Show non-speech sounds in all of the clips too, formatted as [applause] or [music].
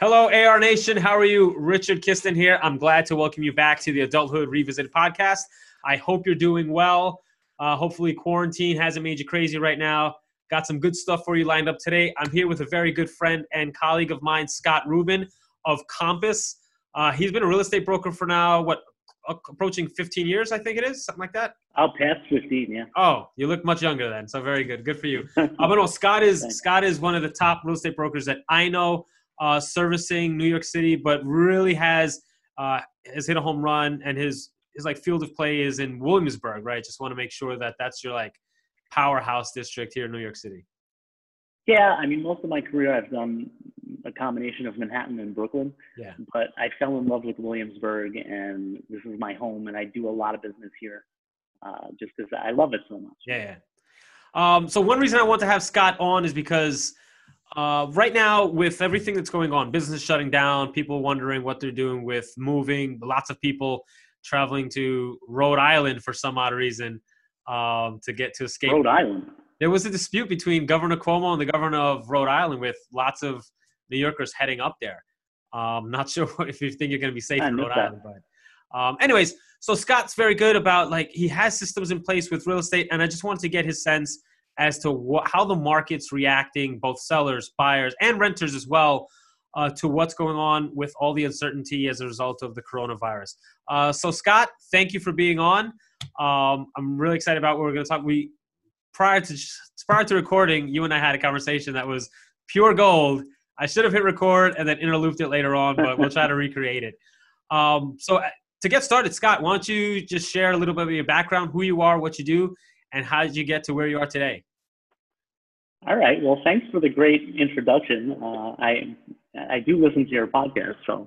Hello, AR Nation. How are you? Richard Kistner here. I'm glad to welcome you back to the Adulthood Revisited podcast. I hope you're doing well. Uh, hopefully, quarantine hasn't made you crazy right now. Got some good stuff for you lined up today. I'm here with a very good friend and colleague of mine, Scott Rubin of Compass. Uh, he's been a real estate broker for now, what, approaching 15 years, I think it is, something like that. I'll pass 15, yeah. Oh, you look much younger then, so very good. Good for you. [laughs] but no, Scott is Scott is one of the top real estate brokers that I know, uh, servicing New York City, but really has uh, has hit a home run, and his his like field of play is in Williamsburg, right? Just want to make sure that that's your like powerhouse district here in New York City. Yeah, I mean, most of my career I've done a combination of Manhattan and Brooklyn. Yeah. But I fell in love with Williamsburg, and this is my home, and I do a lot of business here, uh, just because I love it so much. Yeah. yeah. Um, so one reason I want to have Scott on is because uh, right now, with everything that's going on, business shutting down, people wondering what they're doing with moving, lots of people traveling to Rhode Island for some odd reason um, to get to escape. Rhode Island. There was a dispute between Governor Cuomo and the governor of Rhode Island, with lots of New Yorkers heading up there. Um, [laughs] not sure if you think you're going to be safe I in Rhode that. Island, but um, anyways, so Scott's very good about like he has systems in place with real estate, and I just wanted to get his sense as to what, how the market's reacting, both sellers, buyers, and renters as well, uh, to what's going on with all the uncertainty as a result of the coronavirus. Uh, so, Scott, thank you for being on. Um, I'm really excited about what we're going to talk. We prior to prior to recording, you and I had a conversation that was pure gold. I should have hit record and then interlooped it later on, but we'll try to recreate it. Um, so, uh, to get started, Scott, why don't you just share a little bit of your background, who you are, what you do, and how did you get to where you are today? All right. Well, thanks for the great introduction. Uh, I I do listen to your podcast, so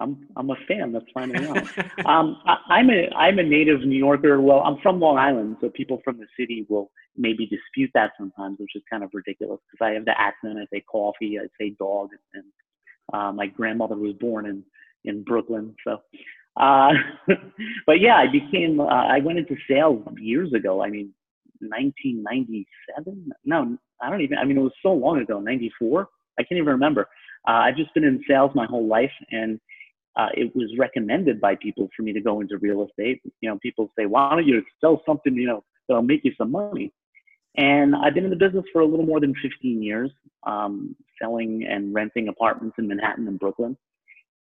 I'm I'm a fan. That's finally on. [laughs] um, I, I'm a I'm a native New Yorker. Well, I'm from Long Island, so people from the city will maybe dispute that sometimes, which is kind of ridiculous because I have the accent. I say coffee. I say dog, and uh, my grandmother was born in in Brooklyn, so. Uh, [laughs] but yeah, I became. Uh, I went into sales years ago. I mean, 1997. No, I don't even. I mean, it was so long ago. 94. I can't even remember. Uh, I've just been in sales my whole life, and uh, it was recommended by people for me to go into real estate. You know, people say, "Why don't you sell something? You know, that'll make you some money." And I've been in the business for a little more than 15 years, um, selling and renting apartments in Manhattan and Brooklyn.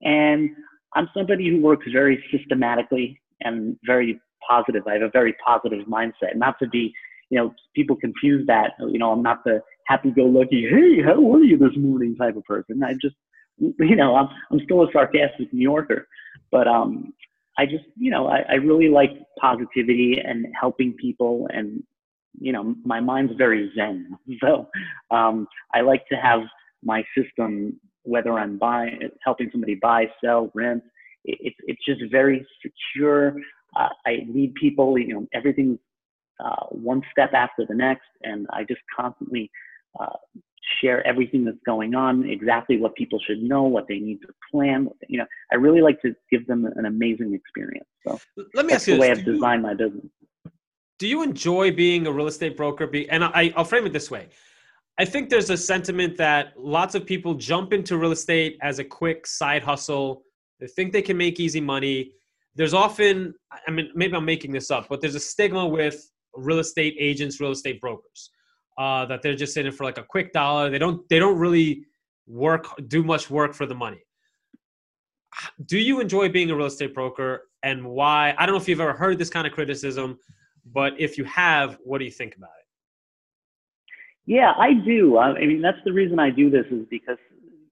And I'm somebody who works very systematically and very positive. I have a very positive mindset. Not to be, you know, people confuse that. You know, I'm not the happy-go-lucky, hey, how are you this morning type of person. I just, you know, I'm I'm still a sarcastic New Yorker, but um, I just, you know, I, I really like positivity and helping people, and you know, my mind's very zen. [laughs] So um, I like to have my system, whether I'm buying, helping somebody buy, sell, rent. It, it's it's just very secure. Uh, I lead people, you know, everything's uh, one step after the next, and I just constantly uh, share everything that's going on, exactly what people should know, what they need to plan. You know, I really like to give them an amazing experience. So Let me that's ask you the way this. I've Do you- designed my business. do you enjoy being a real estate broker? Be, and I, I'll frame it this way. I think there's a sentiment that lots of people jump into real estate as a quick side hustle. They think they can make easy money. There's often, I mean, maybe I'm making this up, but there's a stigma with real estate agents, real estate brokers, uh, that they're just in it for like a quick dollar. They don't, they don't really work, do much work for the money. Do you enjoy being a real estate broker, and why? I don't know if you've ever heard this kind of criticism, but if you have, what do you think about it? Yeah, I do. I I mean, that's the reason I do this is because,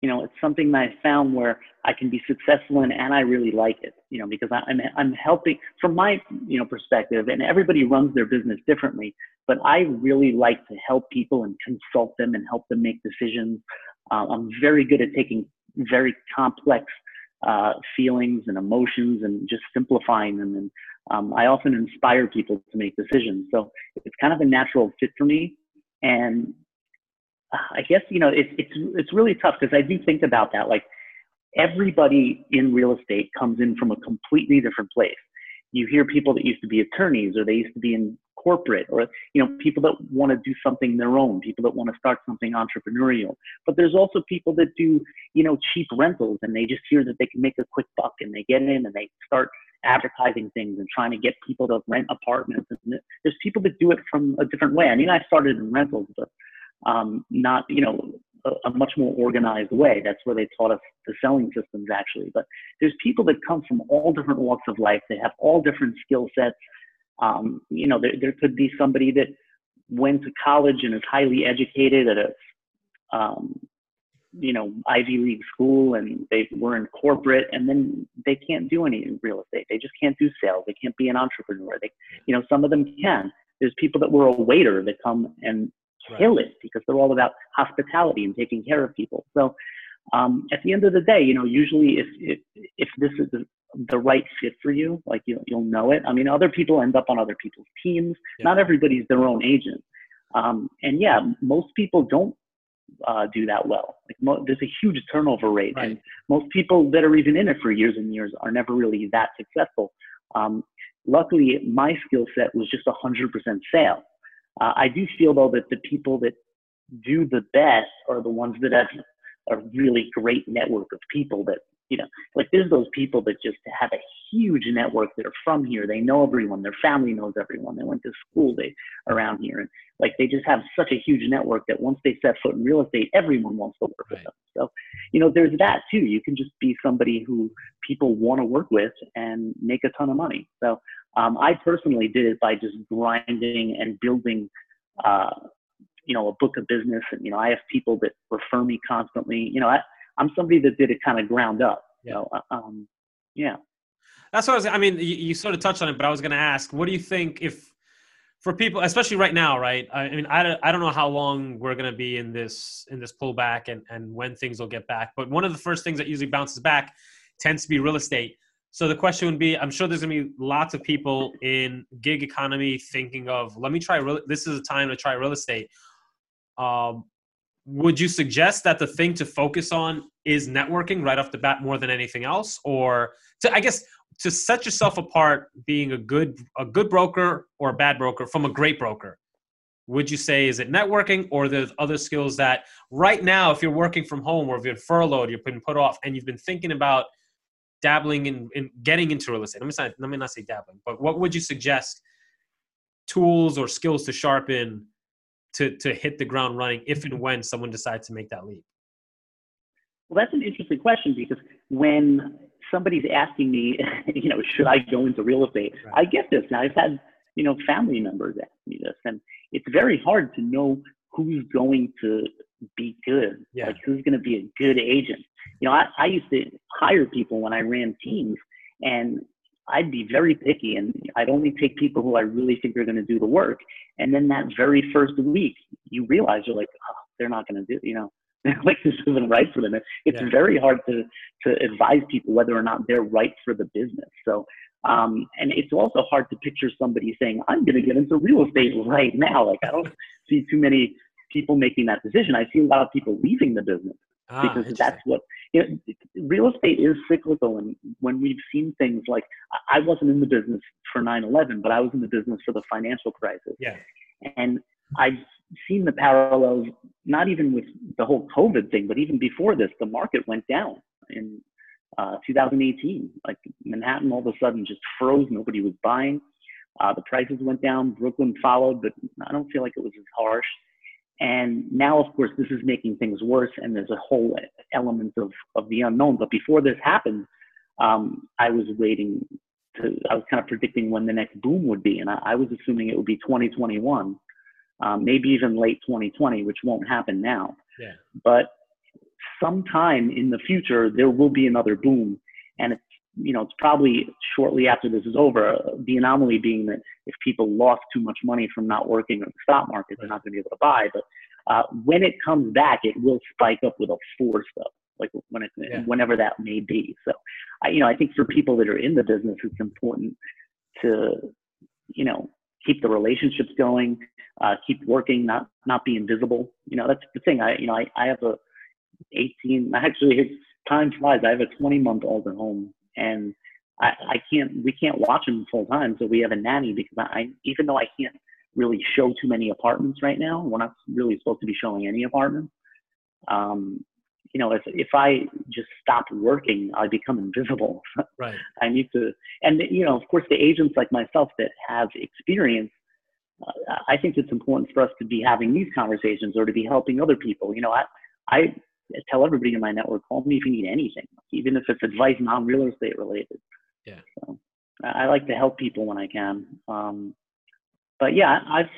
you know, it's something that I found where I can be successful in and I really like it, you know, because I'm, I'm helping from my, you know, perspective and everybody runs their business differently, but I really like to help people and consult them and help them make decisions Uh, I'm very good at taking very complex uh, feelings and emotions and just simplifying them. And um, I often inspire people to make decisions. So it's kind of a natural fit for me. And I guess you know it's it's it's really tough because I do think about that. Like everybody in real estate comes in from a completely different place. You hear people that used to be attorneys or they used to be in corporate or you know people that want to do something their own people that want to start something entrepreneurial but there's also people that do you know cheap rentals and they just hear that they can make a quick buck and they get in and they start advertising things and trying to get people to rent apartments and there's people that do it from a different way i mean i started in rentals but um, not you know a, a much more organized way that's where they taught us the selling systems actually but there's people that come from all different walks of life they have all different skill sets um, you know, there, there could be somebody that went to college and is highly educated at a, um, you know, Ivy League school and they were in corporate and then they can't do any real estate. They just can't do sales. They can't be an entrepreneur. They, you know, some of them can. There's people that were a waiter that come and kill right. it because they're all about hospitality and taking care of people. So, um, at the end of the day, you know, usually if, if, if this is the, the right fit for you. Like you, you'll know it. I mean, other people end up on other people's teams. Yeah. Not everybody's their own agent. Um, and yeah, most people don't uh, do that well. Like mo- there's a huge turnover rate, right. and most people that are even in it for years and years are never really that successful. Um, luckily, my skill set was just 100% sale. Uh, I do feel though that the people that do the best are the ones that have a really great network of people that you know, like there's those people that just have a huge network that are from here. They know everyone. Their family knows everyone. They went to school they around here, and like they just have such a huge network that once they set foot in real estate, everyone wants to work right. with them. So, you know, there's that too. You can just be somebody who people want to work with and make a ton of money. So, um, I personally did it by just grinding and building. Uh, you know, a book of business, and you know, I have people that refer me constantly. You know, I, I'm somebody that did it kind of ground up. Yeah. Uh, um, yeah. That's what I was. I mean, you, you sort of touched on it, but I was going to ask, what do you think if for people, especially right now, right? I, mean, I don't, I don't know how long we're going to be in this in this pullback and and when things will get back. But one of the first things that usually bounces back tends to be real estate. So the question would be, I'm sure there's to be lots of people in gig economy thinking of, let me try. Real, this is a time to try real estate. Um, would you suggest that the thing to focus on is networking right off the bat more than anything else or to i guess to set yourself apart being a good a good broker or a bad broker from a great broker would you say is it networking or there's other skills that right now if you're working from home or if you're furloughed you've been put off and you've been thinking about dabbling in, in getting into real estate let me, not, let me not say dabbling but what would you suggest tools or skills to sharpen to to hit the ground running if and when someone decides to make that leap? Well, that's an interesting question because when somebody's asking me, [laughs] you know, should I go into real estate? Right. I get this. Now I've had, you know, family members ask me this, and it's very hard to know who's going to be good, yeah. like who's going to be a good agent. You know, I, I used to hire people when I ran teams, and I'd be very picky and I'd only take people who I really think are going to do the work. And then that very first week, you realize you're like, oh, they're not going to do, you know, [laughs] like this isn't right for them. It's yeah. very hard to, to advise people whether or not they're right for the business. So, um, and it's also hard to picture somebody saying, I'm going to get into real estate right now. Like I don't see too many people making that decision. I see a lot of people leaving the business ah, because that's what you know, real estate is cyclical. And when we've seen things like, I wasn't in the business for 9-11, but I was in the business for the financial crisis. Yeah. And I've seen the parallels, not even with the whole COVID thing, but even before this, the market went down in uh, 2018. Like Manhattan all of a sudden just froze. Nobody was buying. Uh, the prices went down. Brooklyn followed, but I don't feel like it was as harsh. And now, of course, this is making things worse, and there's a whole element of, of the unknown. But before this happened, um, I was waiting to, I was kind of predicting when the next boom would be, and I, I was assuming it would be 2021, um, maybe even late 2020, which won't happen now. Yeah. But sometime in the future, there will be another boom, and it's you know, it's probably shortly after this is over. The anomaly being that if people lost too much money from not working in the stock market, they're not going to be able to buy. But Uh, when it comes back, it will spike up with a force though, like when it, yeah. whenever that may be. So, I, you know, I think for people that are in the business, it's important to, you know, keep the relationships going, uh, keep working, not not be invisible. You know, that's the thing. I, you know, I, I have a 18. [laughs] Actually, time flies. I have a 20 month old at home, and I, I can't. We can't watch them full time, so we have a nanny because I, even though I can't really show too many apartments right now, we're not really supposed to be showing any apartments. Um, you know, if if I just stop working, I become invisible. [laughs] Right. I need to, and you know, of course, the agents like myself that have experience, uh, I think it's important for us to be having these conversations or to be helping other people. You know, I I tell everybody in my network, call me if you need anything, even if it's advice non real estate related. Yeah. So I like to help people when I can. Um, but yeah, I've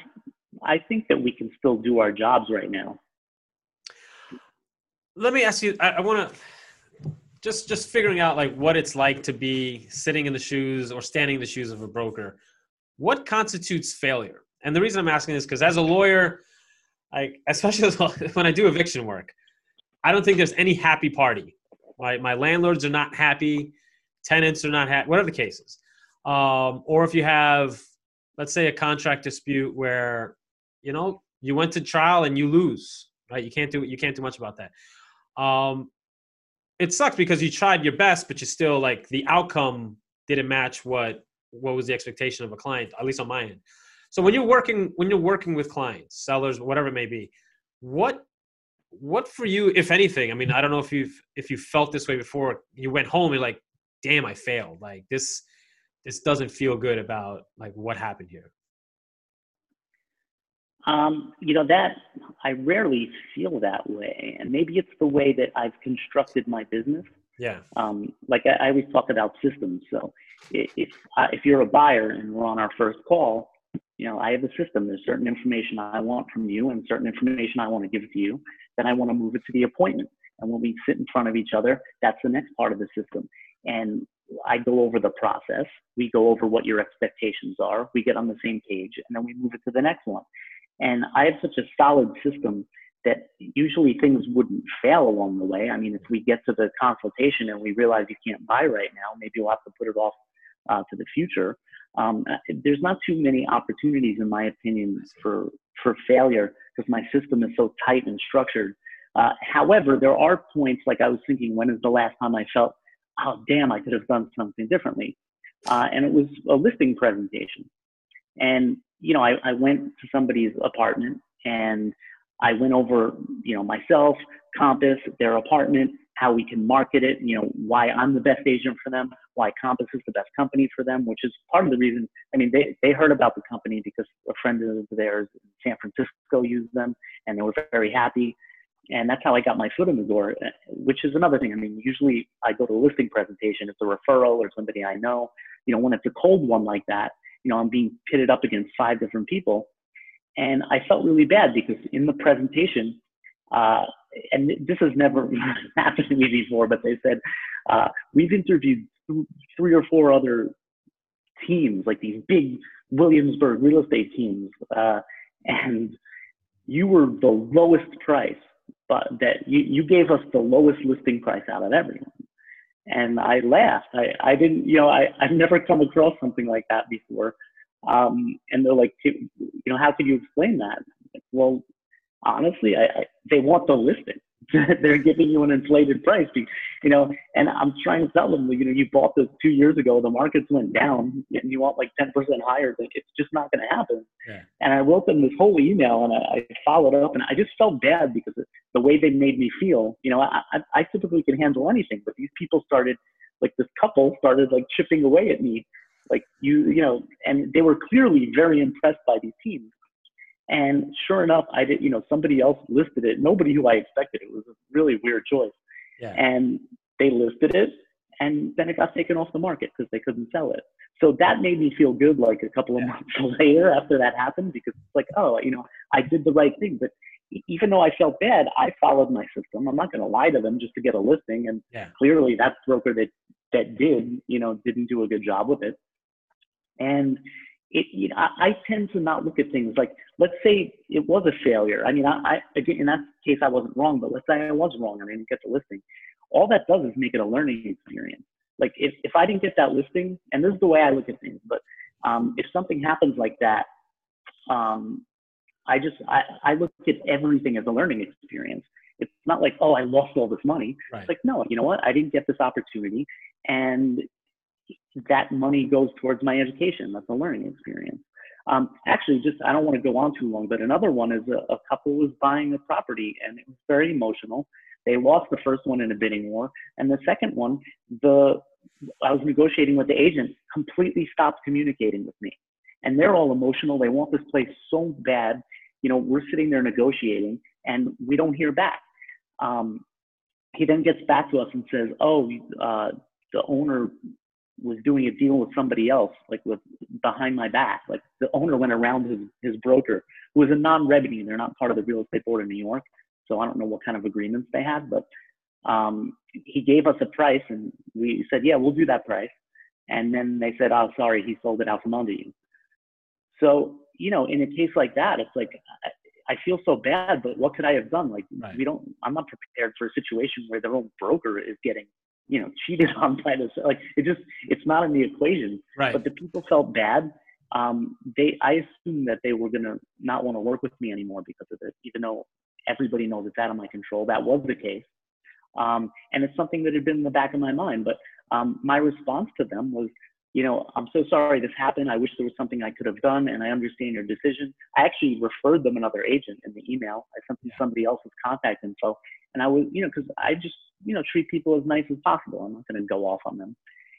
I think that we can still do our jobs right now. Let me ask you. I, I want to just just figuring out like what it's like to be sitting in the shoes or standing in the shoes of a broker. What constitutes failure? And the reason I'm asking is because as a lawyer, like [laughs] especially when I do eviction work, I don't think there's any happy party. Right? my landlords are not happy, tenants are not happy, whatever the case is. Um, or if you have, let's say, a contract dispute where, you know, you went to trial and you lose, right? You can't do you can't do much about that. Um, it sucks because you tried your best, but you still like the outcome didn't match what what was the expectation of a client, at least on my end. So when you're working when you're working with clients, sellers, whatever it may be, what what for you, if anything? I mean, I don't know if you've if you felt this way before. You went home and like, damn, I failed. Like this this doesn't feel good about like what happened here. Um, you know that I rarely feel that way, and maybe it's the way that I've constructed my business. Yeah. Um, like I, I always talk about systems. So if uh, if you're a buyer and we're on our first call, you know I have a system. There's certain information I want from you, and certain information I want to give to you. Then I want to move it to the appointment. And when we sit in front of each other, that's the next part of the system. And I go over the process. We go over what your expectations are. We get on the same page, and then we move it to the next one. And I have such a solid system that usually things wouldn't fail along the way. I mean, if we get to the consultation and we realize you can't buy right now, maybe we'll have to put it off uh, to the future. Um, there's not too many opportunities, in my opinion, for for failure because my system is so tight and structured. Uh, however, there are points like I was thinking, when is the last time I felt, oh damn, I could have done something differently? Uh, and it was a listing presentation. And you know, I, I went to somebody's apartment and I went over, you know, myself, Compass, their apartment, how we can market it, you know, why I'm the best agent for them, why Compass is the best company for them, which is part of the reason. I mean, they, they heard about the company because a friend of theirs in San Francisco used them and they were very happy. And that's how I got my foot in the door, which is another thing. I mean, usually I go to a listing presentation, it's a referral or somebody I know. You know, when it's a cold one like that, you know, I'm being pitted up against five different people. And I felt really bad because in the presentation, uh, and this has never [laughs] happened to me before, but they said, uh, we've interviewed three or four other teams, like these big Williamsburg real estate teams, uh, and you were the lowest price, but that you, you gave us the lowest listing price out of everyone. And I laughed. I, I didn't, you know, I, I've never come across something like that before. Um, and they're like, you know, how could you explain that? Well, honestly, I, I, they want the listing. [laughs] They're giving you an inflated price, you know. And I'm trying to tell them, you know, you bought this two years ago. The markets went down, and you want like 10% higher. It's just not going to happen. Yeah. And I wrote them this whole email, and I, I followed up, and I just felt bad because the way they made me feel. You know, I, I, I typically can handle anything, but these people started, like this couple started like chipping away at me, like you, you know, and they were clearly very impressed by these teams and sure enough, I did, you know, somebody else listed it. Nobody who I expected. It was a really weird choice. Yeah. And they listed it and then it got taken off the market because they couldn't sell it. So that made me feel good like a couple of yeah. months [laughs] later after that happened because it's like, oh, you know, I did the right thing. But even though I felt bad, I followed my system. I'm not going to lie to them just to get a listing. And yeah. clearly that broker that, that did, you know, didn't do a good job with it. And it, you know, I, I, tend to not look at things like, let's say it was a failure. I mean, I, I again, in that case, I wasn't wrong, but let's say I was wrong and I didn't get the listing. All that does is make it a learning experience. Like if, if I didn't get that listing, and this is the way I look at things, but um, if something happens like that, um, I just, I, I look at everything as a learning experience. It's not like, oh, I lost all this money. Right. It's like, no, you know what? I didn't get this opportunity. And that money goes towards my education. That's a learning experience. Um, actually, just I don't want to go on too long, but another one is a, a couple was buying a property and it was very emotional. They lost the first one in a bidding war, and the second one, the I was negotiating with the agent, completely stopped communicating with me, and they're all emotional. They want this place so bad. You know, we're sitting there negotiating, and we don't hear back. Um, he then gets back to us and says, "Oh, uh, the owner was doing a deal with somebody else, like with behind my back. Like the owner went around his, his broker, who is a non-REBNY. They're not part of the real estate board in New York. So I don't know what kind of agreements they had, but um, he gave us a price and we said, yeah, we'll do that price. And then they said, oh, sorry, he sold it out from under you. So, you know, in a case like that, it's like, I, feel so bad, but what could I have done? Like, right. we don't, I'm not prepared for a situation where their own broker is getting you know cheated [laughs] on by this like it just it's not in the equation. Right. But the people felt bad. Um they i assumed that they were going to not want to work with me anymore because of this even though everybody knows it's out of my control. That was the case. Um and it's something that had been in the back of my mind but um my response to them was you know, I'm so sorry this happened. I wish there was something I could have done, and I understand your decision. I actually referred them another agent in the email. I sent them somebody else's contact info, and I was, you know, because I just, you know, treat people as nice as possible. I'm not going to go off on them.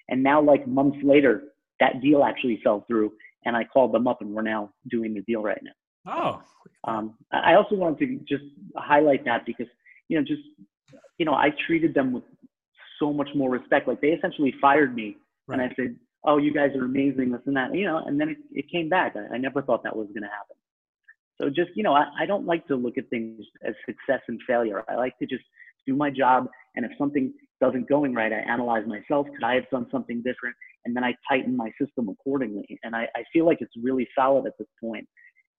And now, like months later, that deal actually fell through, and I called them up, and we're now doing the deal right now. Oh. Um, I also wanted to just highlight that because, you know, just, you know, I treated them with so much more respect. Like they essentially fired me, right. and I said, oh, you guys are amazing, this and that, you know, and then it, it came back. I, I never thought that was going to happen. So just, you know, I, I don't like to look at things as success and failure. I like to just do my job. And if something doesn't going right, I analyze myself. Could I have done something different? And then I tighten my system accordingly. And I, I feel like it's really solid at this point.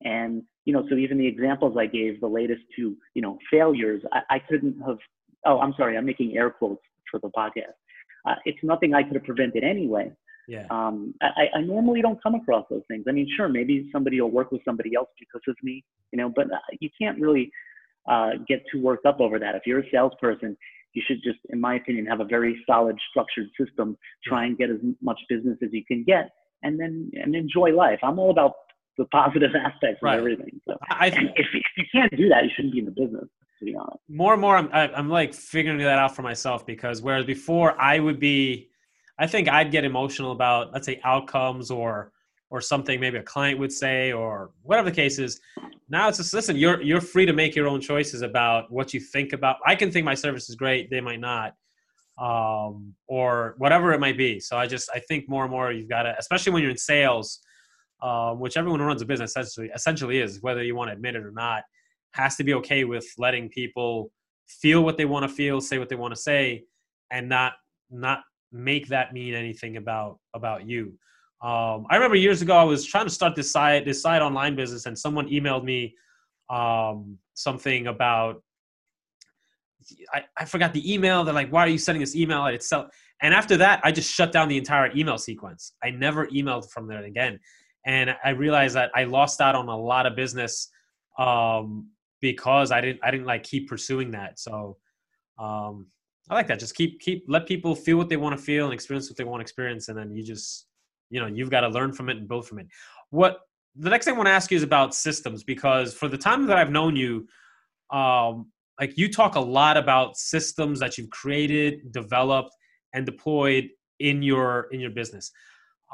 And, you know, so even the examples I gave, the latest two, you know, failures, I, I couldn't have, oh, I'm sorry, I'm making air quotes for the podcast. Uh, it's nothing I could have prevented anyway. Yeah. Um, I, I normally don't come across those things. I mean, sure, maybe somebody will work with somebody else because of me, you know, but uh, you can't really uh, get too worked up over that. If you're a salesperson, you should just, in my opinion, have a very solid, structured system. Try and get as much business as you can get, and then and enjoy life. I'm all about the positive [laughs] aspects right. of everything. So, I, if, if you can't do that, you shouldn't be in the business. To be honest. More and more, I'm I'm like figuring that out for myself because whereas before I would be I think I'd get emotional about, let's say, outcomes or or something maybe a client would say or whatever the case is. Now it's just listen, you're you're free to make your own choices about what you think about. I can think my service is great, they might not, um, or whatever it might be. So I just I think more and more you've got to, especially when you're in sales, uh, which everyone who runs a business essentially essentially is, whether you want to admit it or not, has to be okay with letting people feel what they want to feel, say what they want to say, and not not make that mean anything about about you. Um, I remember years ago I was trying to start this side this side online business, and someone emailed me um, something about I, I forgot the email. They're like, "Why are you sending this email?" Itself, and after that, I just shut down the entire email sequence. I never emailed from there again, and I realized that I lost out on a lot of business um, because I didn't I didn't like keep pursuing that. So um, I like that. Just keep keep let people feel what they want to feel and experience what they want to experience, and then you just you know you've got to learn from it and build from it. What the next thing I want to ask you is about systems because for the time that I've known you, um, like you talk a lot about systems that you've created, developed, and deployed in your in your business.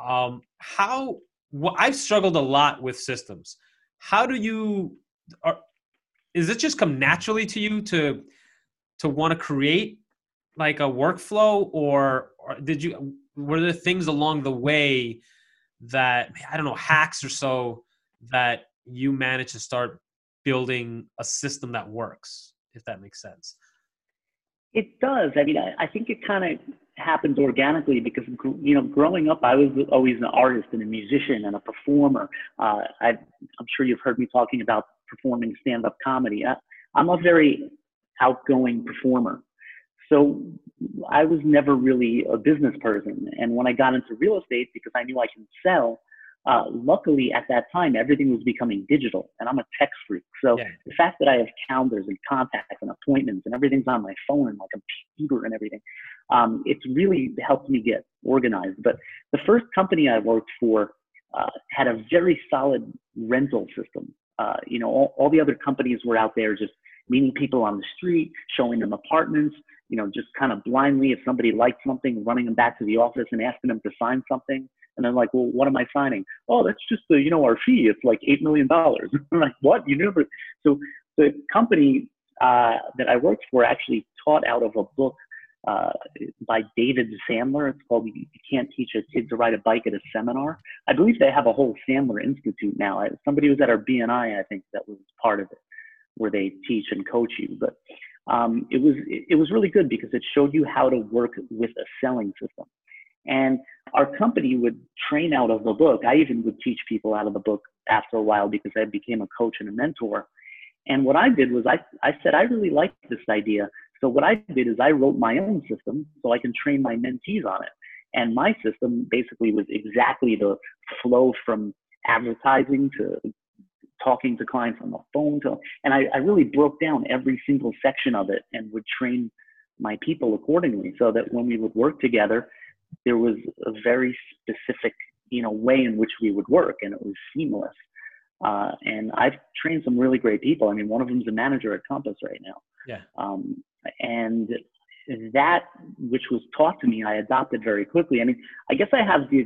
Um, how well, I've struggled a lot with systems. How do you? Are, is it just come naturally to you to to want to create like a workflow or, or did you were there things along the way that i don't know hacks or so that you managed to start building a system that works if that makes sense? It does. I mean, I, I think it kind of happens organically because you know growing up i was always an artist and a musician and a performer. Uh, i am sure you've heard me talking about performing stand-up comedy. I, i'm a very outgoing performer so i was never really a business person and when i got into real estate because i knew i can sell uh, luckily, at that time, everything was becoming digital, and I'm a tech freak. So yeah. the fact that I have calendars and contacts and appointments and everything's on my phone and my computer and everything, um, it's really helped me get organized. But the first company I worked for uh, had a very solid rental system. Uh, you know, all, all the other companies were out there just meeting people on the street, showing them apartments, you know, just kind of blindly, if somebody liked something, running them back to the office and asking them to sign something. And I'm like, well, what am I signing? Oh, that's just the, you know, our fee. It's like $8 million. [laughs] I'm like, what? You never. So the company uh, that I worked for actually taught out of a book uh, by David Sandler. It's called You Can't Teach a Kid to Ride a Bike at a Seminar. I believe they have a whole Sandler Institute now. Somebody was at our BNI, I think, that was part of it, where they teach and coach you. But um, it was it was really good because it showed you how to work with a selling system. And our company would train out of the book. I even would teach people out of the book after a while because I became a coach and a mentor. And what I did was I, I said, I really like this idea. So what I did is I wrote my own system so I can train my mentees on it. And my system basically was exactly the flow from advertising to talking to clients on the phone to, and I, I really broke down every single section of it and would train my people accordingly so that when we would work together, there was a very specific, you know, way in which we would work, and it was seamless. Uh, and I've trained some really great people. I mean, one of them's a manager at Compass right now. Yeah. Um, and that which was taught to me, I adopted very quickly. I mean, I guess I have the,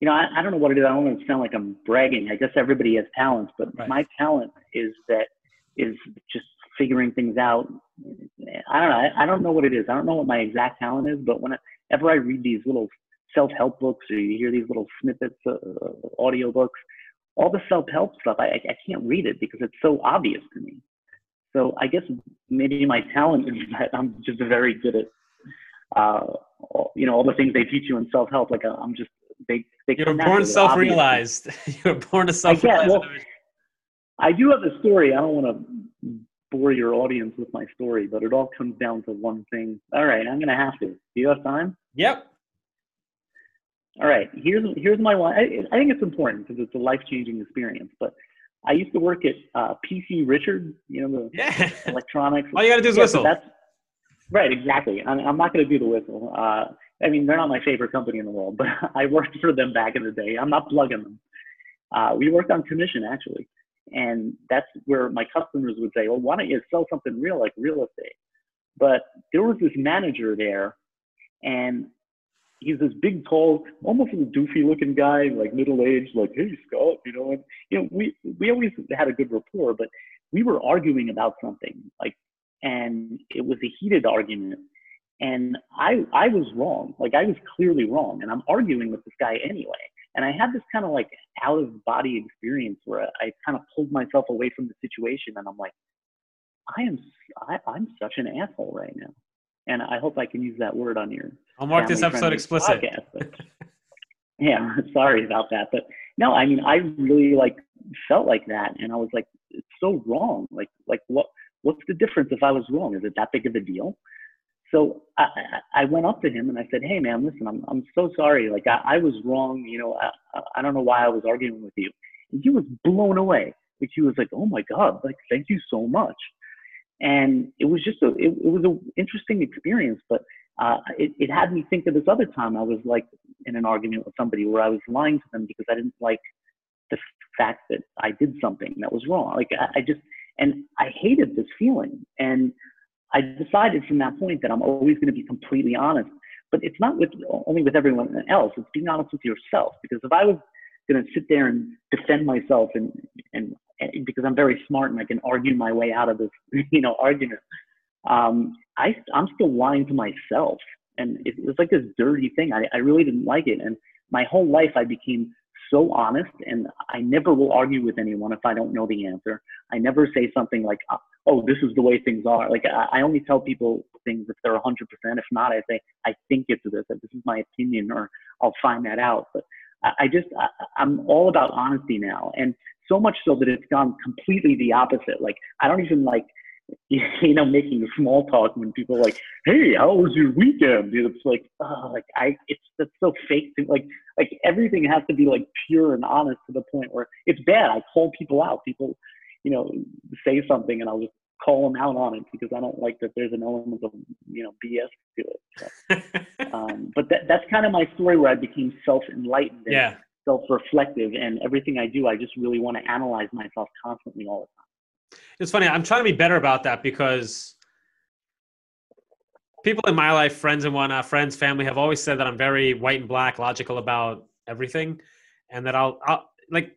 you know, I, I don't know what it is. I don't want to sound like I'm bragging. I guess everybody has talents, but right. my talent is that is just figuring things out. I don't know. I, I don't know what it is. I don't know what my exact talent is, but whenever I read these little self-help books or you hear these little snippets, uh, audio books, all the self-help stuff, I, I can't read it because it's so obvious to me. So I guess maybe my talent is that I'm just very good at, uh, you know, all the things they teach you in self-help. Like uh, I'm just they. they You're born self-realized. [laughs] You're born to self-realize. Well, I do have a story. I don't want to bore your audience with my story, but it all comes down to one thing. All right, I'm gonna have to. Do you have time? Yep. All right. Here's here's my one. I, I think it's important because it's a life changing experience. But I used to work at uh, PC Richard. You know the yeah. [laughs] electronics. All you gotta do is yeah, whistle. That's right. Exactly. I'm, I'm not gonna do the whistle. Uh, I mean, they're not my favorite company in the world, [laughs] but I worked for them back in the day. I'm not plugging them. Uh, we worked on commission actually. And that's where my customers would say, well, why don't you sell something real like real estate? But there was this manager there, and he's this big, tall, almost a doofy looking guy, like middle aged, like, hey, Scott, you know, and, you know, we, we always had a good rapport, but we were arguing about something, like, and it was a heated argument. And I, I was wrong. Like, I was clearly wrong. And I'm arguing with this guy anyway. And I had this kind of like out of body experience where I kind of pulled myself away from the situation and I'm like, I am, I, I'm such an asshole right now. And I hope I can use that word on your. I'll mark this episode explicit. Podcast, [laughs] yeah, [laughs] sorry about that. But no, I mean, I really like felt like that. And I was like, it's so wrong. Like, like what, what's the difference if I was wrong? Is it that big of a deal? So I, I went up to him and I said, "Hey, man, listen, I'm I'm so sorry. Like I, I was wrong. You know, I, I don't know why I was arguing with you." And he was blown away. Like he was like, "Oh my God! Like thank you so much." And it was just a it, it was an interesting experience, but uh, it, it had me think of this other time I was like in an argument with somebody where I was lying to them because I didn't like the fact that I did something that was wrong. Like I, I just and I hated this feeling and I decided from that point that I'm always going to be completely honest. But it's not with only with everyone else. It's being honest with yourself. Because if I was going to sit there and defend myself and, and and because I'm very smart and I can argue my way out of this, [laughs] you know, argument. Um, I I'm still lying to myself, and it, was like this dirty thing. I I really didn't like it, and my whole life I became so honest, and I never will argue with anyone if I don't know the answer. I never say something like, oh, oh this is the way things are. Like I, I only tell people things if they're 100%. If not, I say, I think it's this, this is my opinion, or I'll find that out. But I, I just, I'm all about honesty now. And so much so that it's gone completely the opposite. Like, I don't even like, [laughs] you know, making small talk when people are like, "Hey, how was your weekend?" Dude, it's like, oh, like I, it's that's so fake. To, like, like everything has to be like pure and honest to the point where it's bad. I call people out. People, you know, say something and I'll just call them out on it because I don't like that there's an element of you know BS to it. So, [laughs] um, but that that's kind of my story where I became self enlightened. Yeah. Self reflective, and everything I do, I just really want to analyze myself constantly all the time. It's funny. I'm trying to be better about that because people in my life, friends and whatnot, friends, family, have always said that I'm very white and black, logical about everything, and that I'll, I'll like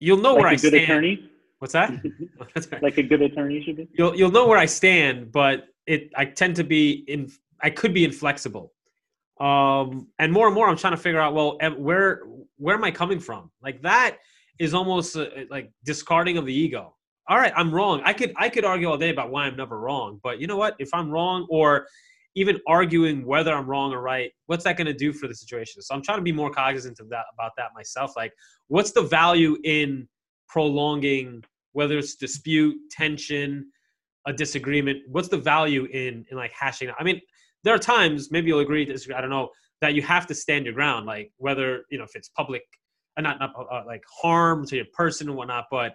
you'll know like where a I good stand. attorney, What's that? [laughs] [laughs] like a good attorney should be. you'll you'll know where I stand, but it I tend to be in I could be inflexible. Um, and more and more, I'm trying to figure out well, where where am I coming from? Like that is almost uh, like discarding of the ego. All right, I'm wrong. I could I could argue all day about why I'm never wrong, but you know what? If I'm wrong, or even arguing whether I'm wrong or right, what's that going to do for the situation? So I'm trying to be more cognizant of that about that myself. Like, what's the value in prolonging whether it's dispute, tension, a disagreement? What's the value in in like hashing out? I mean, there are times maybe you'll agree, disagree. I don't know that you have to stand your ground, like whether you know if it's public, uh, not not uh, like harm to your person and whatnot, but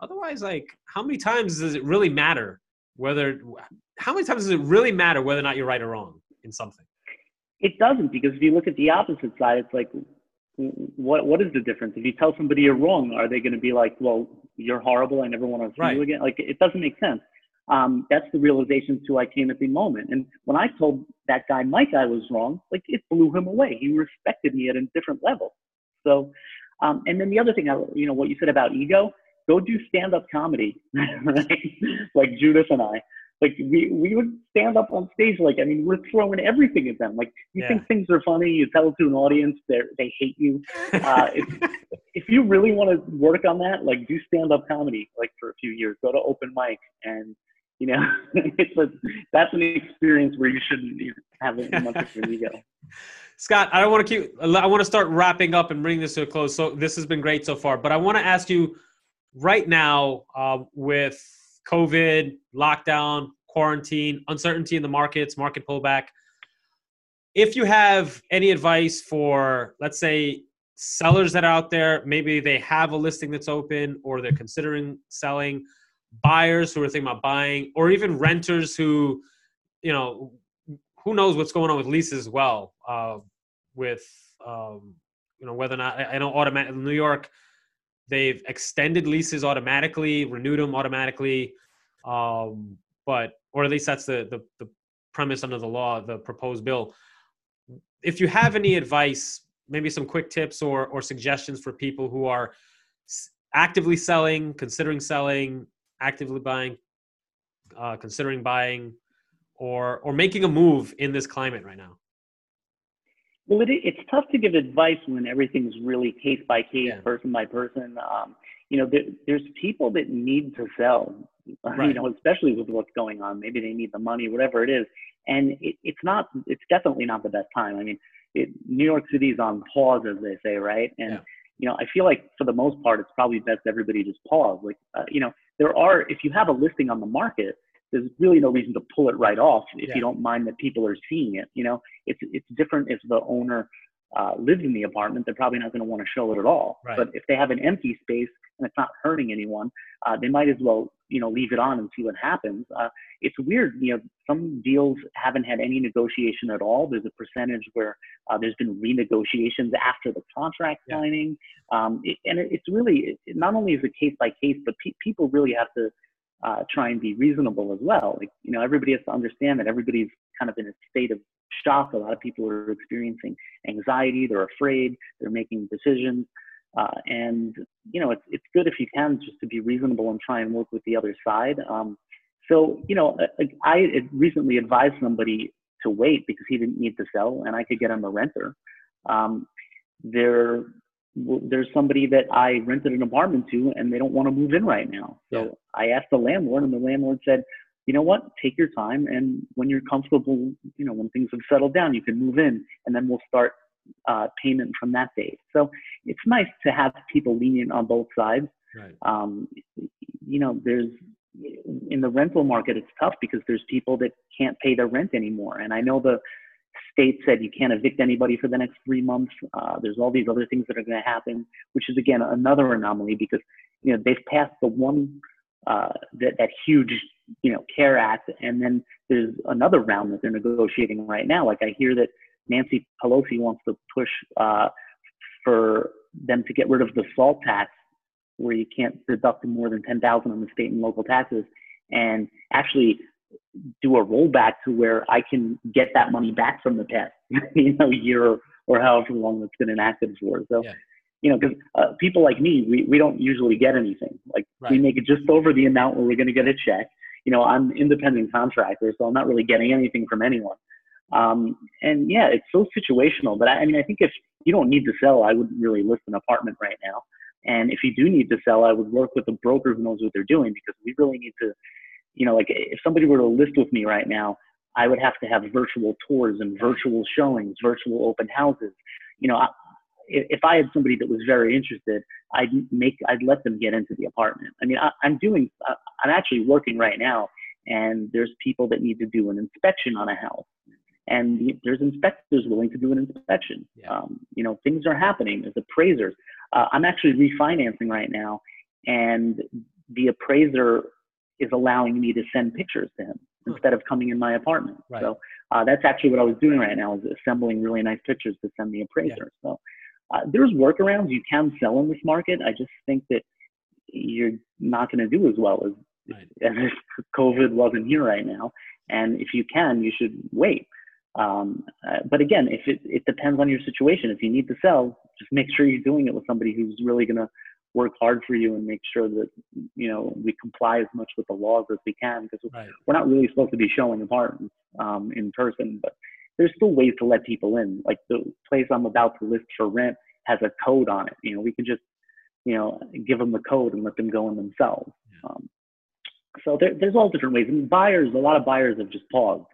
otherwise, like how many times does it really matter whether? How many times does it really matter whether or not you're right or wrong in something? It doesn't because if you look at the opposite side, it's like, what what is the difference? If you tell somebody you're wrong, are they going to be like, well, you're horrible, I never want to see Right. you again? Like it doesn't make sense. Um, that's the realization to I came at the moment. And when I told that guy Mike I was wrong, like it blew him away. He respected me at a different level. So, um, and then the other thing, I, you know, what you said about ego, go do stand-up comedy, [laughs] right? like Judith and I. Like we, we would stand up on stage. Like I mean, we're throwing everything at them. Like you Yeah. think things are funny, you tell it to an audience, they they hate you. Uh, if, [laughs] if you really want to work on that, like do stand-up comedy, like for a few years. Go to open mic, and you know, [laughs] it's a that's an experience where you shouldn't have much of an ego. Scott, I don't want to keep. I want to start wrapping up and bring this to a close. So this has been great so far, but I want to ask you right now uh, with COVID, lockdown, quarantine, uncertainty in the markets, market pullback. If you have any advice for, let's say, sellers that are out there, maybe they have a listing that's open or they're considering selling, buyers who are thinking about buying, or even renters who, you know, who knows what's going on with leases as well uh, with um, you know whether or not I, know automatic New York they've extended leases automatically renewed them automatically um, but or at least that's the, the the premise under the law the proposed bill if you have any advice maybe some quick tips or or suggestions for people who are actively selling considering selling actively buying uh, considering buying or or making a move in this climate right now? Well, it, it's tough to give advice when everything's really case by case, Yeah. person by person. Um, you know, there, there's people that need to sell. [laughs] You know, especially with what's going on. Maybe they need the money, whatever it is. And it, it's not. It's definitely not the best time. I mean, it, New York City's on pause, as they say, right? And Yeah. you know, I feel like for the most part, it's probably best everybody just pause. Like, uh, you know, there are if you have a listing on the market, there's really no reason to pull it right off if Yeah. you don't mind that people are seeing it. You know, it's it's different if the owner uh, lives in the apartment. They're probably not going to want to show it at all. Right. But if they have an empty space and it's not hurting anyone, uh, they might as well you know leave it on and see what happens. Uh, it's weird. You know, some deals haven't had any negotiation at all. There's a percentage where uh, there's been renegotiations after the contract Yeah. signing, um, it, and it, it's really it, not only is it case by case, but pe- people really have to uh, try and be reasonable as well. Like, you know, everybody has to understand that everybody's kind of in a state of shock. A lot of people are experiencing anxiety. They're afraid. They're making decisions. Uh, and, you know, it's, it's good if you can just to be reasonable and try and work with the other side. Um, so, you know, I, I recently advised somebody to wait because he didn't need to sell and I could get him a renter. Um, there, there's somebody that I rented an apartment to and they don't want to move in right now. So Yeah. I asked the landlord and the landlord said, you know what? Take your time, and when you're comfortable, you know, when things have settled down, you can move in, and then we'll start uh, payment from that date. So it's nice to have people lenient on both sides. Right. Um, you know, there's in the rental market, it's tough because there's people that can't pay their rent anymore, and I know the state said you can't evict anybody for the next three months. Uh, there's all these other things that are going to happen, which is again another anomaly because you know they've passed the one uh, that that huge you know CARE Act, and then there's another round that they're negotiating right now. Like I hear that Nancy Pelosi wants to push uh, for them to get rid of the SALT tax, where you can't deduct more than ten thousand on the state and local taxes, and actually do a rollback to where I can get that money back from the past, [laughs] you know, year or however long it's been enacted for. So, yeah. you know, because uh, people like me, we, we don't usually get anything. Like right. we make it just over the amount where we're going to get a check. You know, I'm independent contractor, so I'm not really getting anything from anyone. Um, and yeah, it's so situational. But I, I mean, I think if you don't need to sell, I wouldn't really list an apartment right now. And if you do need to sell, I would work with a broker who knows what they're doing because we really need to you know, like if somebody were to list with me right now, I would have to have virtual tours and virtual showings, virtual open houses. You know, I, if I had somebody that was very interested, I'd make, I'd let them get into the apartment. I mean, I, am doing, I'm actually working right now, and there's people that need to do an inspection on a house, and there's inspectors willing to do an inspection. Yeah. Um, you know, things are happening. There's appraisers. Uh, I'm actually refinancing right now, and the appraiser is allowing me to send pictures to him instead of coming in my apartment. Right. So uh, that's actually what I was doing right now is assembling really nice pictures to send the appraiser. Yeah. So uh, there's workarounds you can sell in this market. I just think that you're not going to do as well as, right. as [laughs] if COVID wasn't here right now. And if you can, you should wait. Um, uh, but again, if it, it depends on your situation. If you need to sell, just make sure you're doing it with somebody who's really going to work hard for you and make sure that you know we comply as much with the laws as we can because right. we're not really supposed to be showing apartments um, in person, but there's still ways to let people in. Like the place I'm about to list for rent has a code on it. You know, we can just you know give them the code and let them go in themselves. Yeah. Um, so there, there's all different ways. And buyers, a lot of buyers have just paused.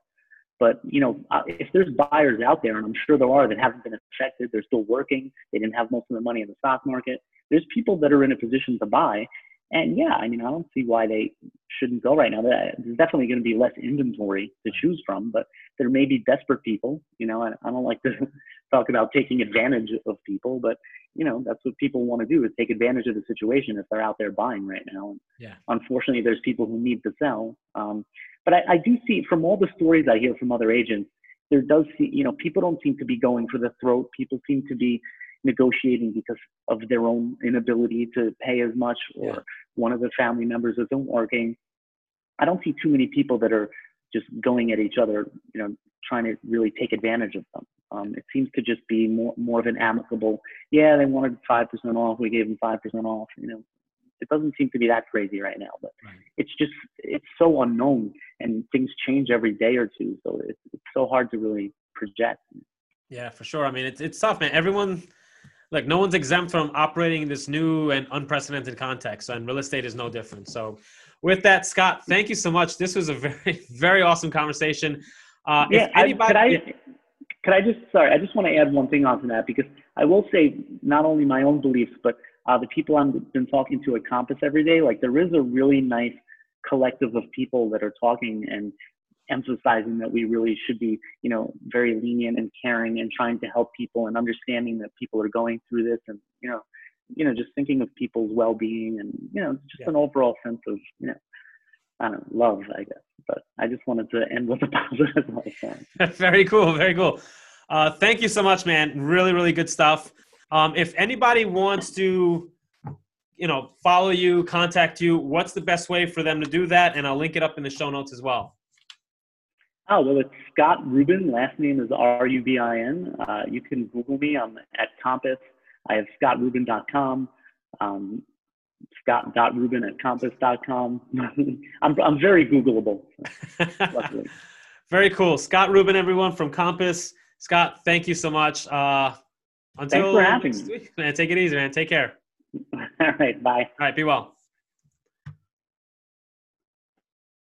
But you know, uh, if there's buyers out there, and I'm sure there are that haven't been affected, they're still working. They didn't have most of the money in the stock market there's people that are in a position to buy. And yeah, I mean, I don't see why they shouldn't go right now. There's definitely going to be less inventory to choose from, but there may be desperate people. You know, I, I don't like to [laughs] talk about taking advantage of people, but you know, that's what people want to do is take advantage of the situation if they're out there buying right now. And yeah. unfortunately, there's people who need to sell. Um, but I, I do see from all the stories I hear from other agents, there does see, you know, people don't seem to be going for the throat. People seem to be negotiating because of their own inability to pay as much or yeah. one of the family members isn't working. I don't see too many people that are just going at each other, you know, trying to really take advantage of them. Um, it seems to just be more more of an amicable. Yeah, they wanted five percent off. We gave them five percent off. You know, it doesn't seem to be that crazy right now. But right. it's just it's so unknown, and things change every day or two. So it's it's so hard to really project. Yeah, for sure. I mean, it's it's tough, man. Everyone like no one's exempt from operating in this new and unprecedented context and real estate is no different. So with that scott thank you so much. This was a [laughs] very very awesome conversation. Uh, yeah, if anybody, I, could, I, could I just sorry i just want to add one thing onto that because i will say not only my own beliefs but uh, the people i've been talking to at compass every day like there is a really nice collective of people that are talking and emphasizing that we really should be, you know, very lenient and caring and trying to help people and understanding that people are going through this and, you know, you know, just thinking of people's well-being and, you know, just yeah. an overall sense of, you know, I don't know, love, I guess. But I just wanted to end with a [laughs] positive [laughs] very cool. Very cool. Uh, thank you so much, man. Really, really good stuff. Um, if anybody wants to, you know, follow you, contact you, what's the best way for them to do that? And I'll link it up in the show notes as well. Oh, well, it's Scott Rubin. Last name is R U B I N. Uh, you can Google me. I'm at Compass. I have scottrubin.com, um, scott.rubin at compass.com. [laughs] I'm, I'm very Googleable. [laughs] very cool. Scott Rubin, everyone from Compass. Scott, thank you so much. Uh, until Thanks for having me. man, take it easy, man. Take care. [laughs] All right. Bye. All right. Be well.